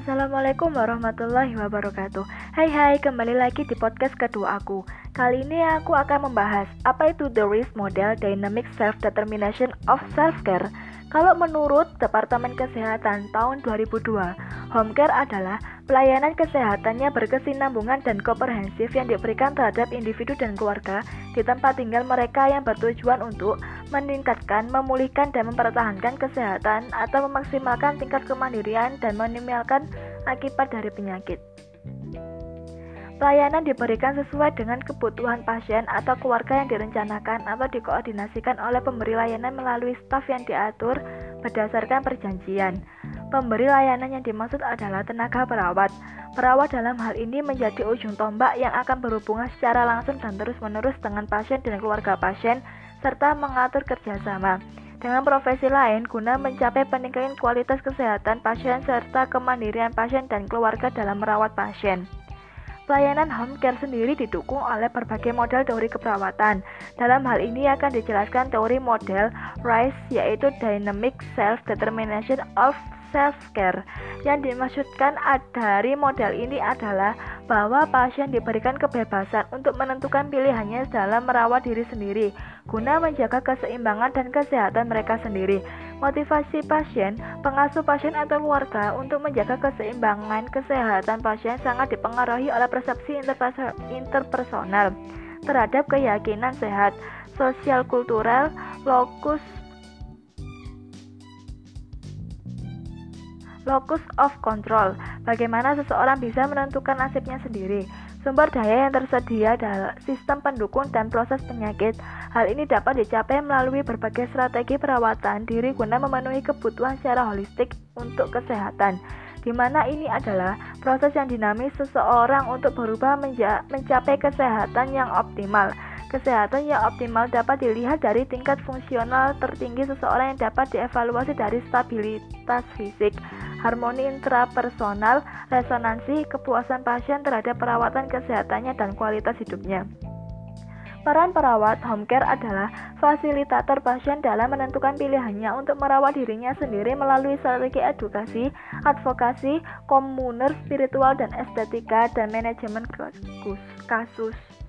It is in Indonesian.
Assalamualaikum warahmatullahi wabarakatuh. Hai hai, kembali lagi di podcast kedua aku. Kali ini aku akan membahas Apa itu The Risk Model Dynamic Self-Determination of Self-Care. Kalau menurut Departemen Kesehatan tahun 2002 Home care adalah pelayanan kesehatannya berkesinambungan dan komprehensif yang diberikan terhadap individu dan keluarga di tempat tinggal mereka yang bertujuan untuk meningkatkan, memulihkan, dan mempertahankan kesehatan atau memaksimalkan tingkat kemandirian dan minimalkan akibat dari penyakit. Pelayanan diberikan sesuai dengan kebutuhan pasien atau keluarga yang direncanakan atau dikoordinasikan oleh pemberi layanan melalui staf yang diatur berdasarkan perjanjian. Pemberi layanan yang dimaksud adalah tenaga perawat. Perawat dalam hal ini menjadi ujung tombak yang akan berhubungan secara langsung dan terus-menerus dengan pasien dan keluarga pasien, serta mengatur kerjasama dengan profesi lain guna mencapai peningkatan kualitas kesehatan pasien serta kemandirian pasien dan keluarga dalam merawat pasien. Pelayanan home care sendiri didukung oleh berbagai model teori keperawatan. Dalam hal ini akan dijelaskan teori model RISE yaitu Dynamic Self-Determination of self-care. Yang dimaksudkan dari model ini adalah bahwa pasien diberikan kebebasan untuk menentukan pilihannya dalam merawat diri sendiri, guna menjaga keseimbangan dan kesehatan mereka sendiri. Motivasi pasien, pengasuh pasien atau keluarga untuk menjaga keseimbangan kesehatan pasien sangat dipengaruhi oleh persepsi interpersonal terhadap keyakinan sehat, sosial kultural, lokus Locus of control. Bagaimana seseorang bisa menentukan nasibnya sendiri. Sumber daya yang tersedia dalam sistem pendukung dan proses penyakit. Hal ini dapat dicapai melalui berbagai strategi perawatan diri guna memenuhi kebutuhan secara holistik untuk kesehatan di mana ini adalah proses yang dinamis seseorang untuk berubah mencapai kesehatan yang optimal. Kesehatan yang optimal dapat dilihat dari tingkat fungsional tertinggi seseorang yang dapat dievaluasi dari stabilitas fisik, harmoni intrapersonal, resonansi, kepuasan pasien terhadap perawatan kesehatannya dan kualitas hidupnya. Peran perawat home care adalah fasilitator pasien dalam menentukan pilihannya untuk merawat dirinya sendiri melalui strategi edukasi, advokasi, komuner spiritual dan estetika, dan manajemen kasus.